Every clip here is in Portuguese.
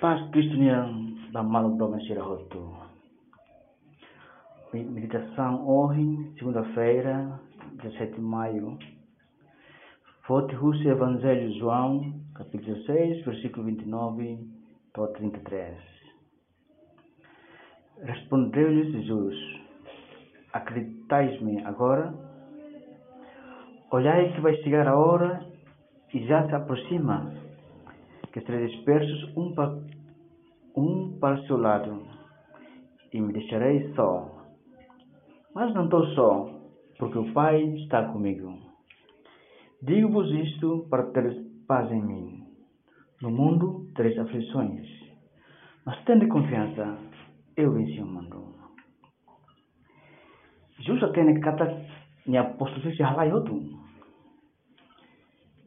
Paz Cristo da Malo Domesira Roto. Meditação hoje, segunda-feira, 17 de maio. Fonte Russo Evangelho João, capítulo 16, versículo 29 a 33. Respondeu-lhes Jesus: Acreditais-me agora? Olhai que vai chegar a hora e já se aproxima que serei dispersos um para, um para seu lado, e me deixarei só. Mas não estou só, porque o Pai está comigo. Digo-vos isto para teres paz em mim. No mundo tereis aflições, mas tende confiança, eu venci o mundo. Jesus atene kata ni apostol sisi halai hotu.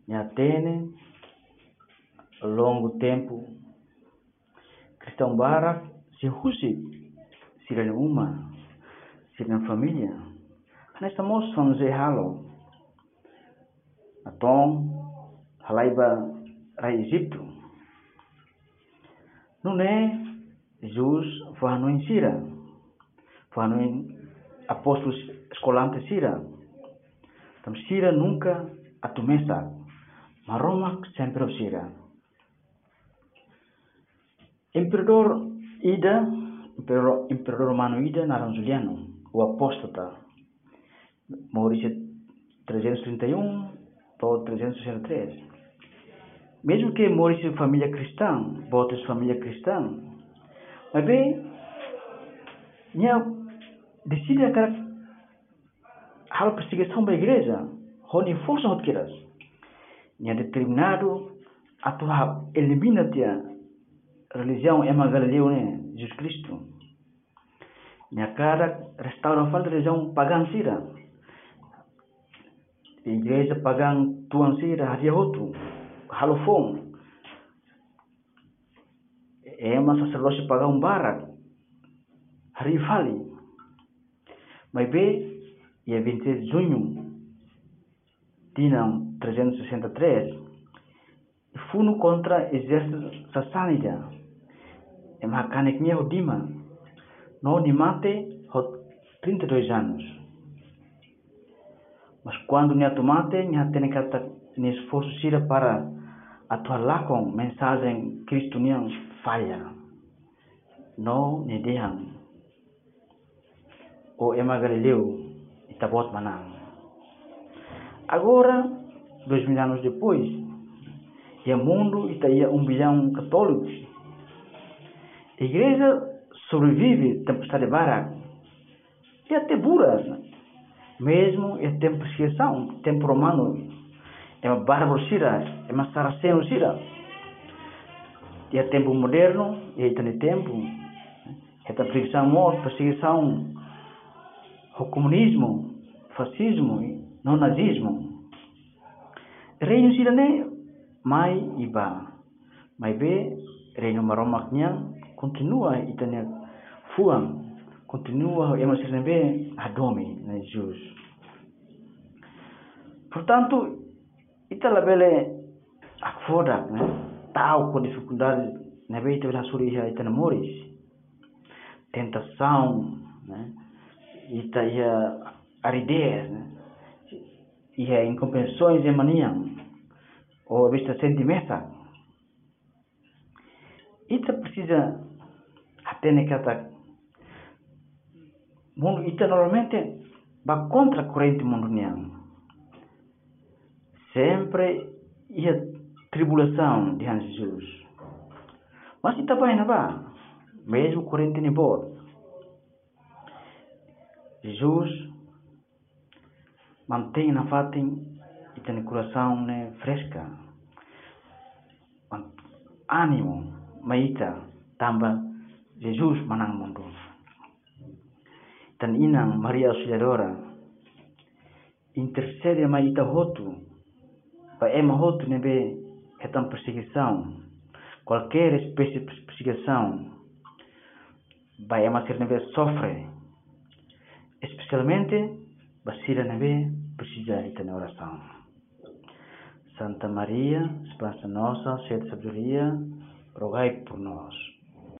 Ni atene longo tempo. Cristão bara se husi sira uma sira família nesta moça vamos halo atom halaiba ra Egipto não é Jesus foi no sira foi no apóstolos escolantes sira então sira nunca atumesa mas Roma sempre o sira Imperador Ida, Imperador, Imperador Romano Ida naram Juliano, o apóstata, Maurício 331 ou 363. Mesmo que Maurício família cristã, botas família cristã, mas bem, minha decide aquela hal perseguição da igreja, onde força o queiras. Minha determinado a tua elimina religião é uma Galileu, né? Jesus Cristo. Minha cara restaura a falta de religião pagã sira. Igreja pagã tuan sira haria outro. Halofon. É uma sacerdócio pagão barak. Hari fali. Mas bem, e 26 de junho, tinham 363, funo contra exército sassânida é makaniknya Dima, no mate hot 32 anos. Mas quando nia tomate, nia tem kata ni esforço sira para atuar com mensagem cristoniana falha. No ni dehang. O ema Galileu itabot manang. Agora, dois mil anos depois, e o mundo está aí um bilhão católicos a igreja sobrevive tempestade barra e até buras, mesmo em tempo perseguição, tempo romano, é uma bárbaro é uma saraceno sira. E é tempo moderno, e é tempo, é a perseguição, perseguição, o comunismo, fascismo, não nazismo. Reino sira ne mai iba, mai be reino maromaknya continua itania fuang continua sirnebe adomi na Jesus. Portanto ita labele akfoda né tal com dificuldade na vez de a suriha ita namoris tentação né ita ia aridez né ia incompreensões e maniam ou vista sentimento ita precisa atene kata mundo ita normalmente va contra corrente mundial sempre ia tribulação de Jesus. Mas ita vai na ba mesmo corrente ni bot Jesus mantém na fatin ita ni coração ne fresca. Ânimo maita tambah Jesus manang mundo. Dan inang Maria Auxiliadora intercede mai ita hotu pa ema hotu nebe etam perseguição qualquer espécie de perseguição vai ema ser nebe sofre especialmente basira nebe precisa ita na oração Santa Maria, esperança nossa, cheia de sabedoria, rogai por nós.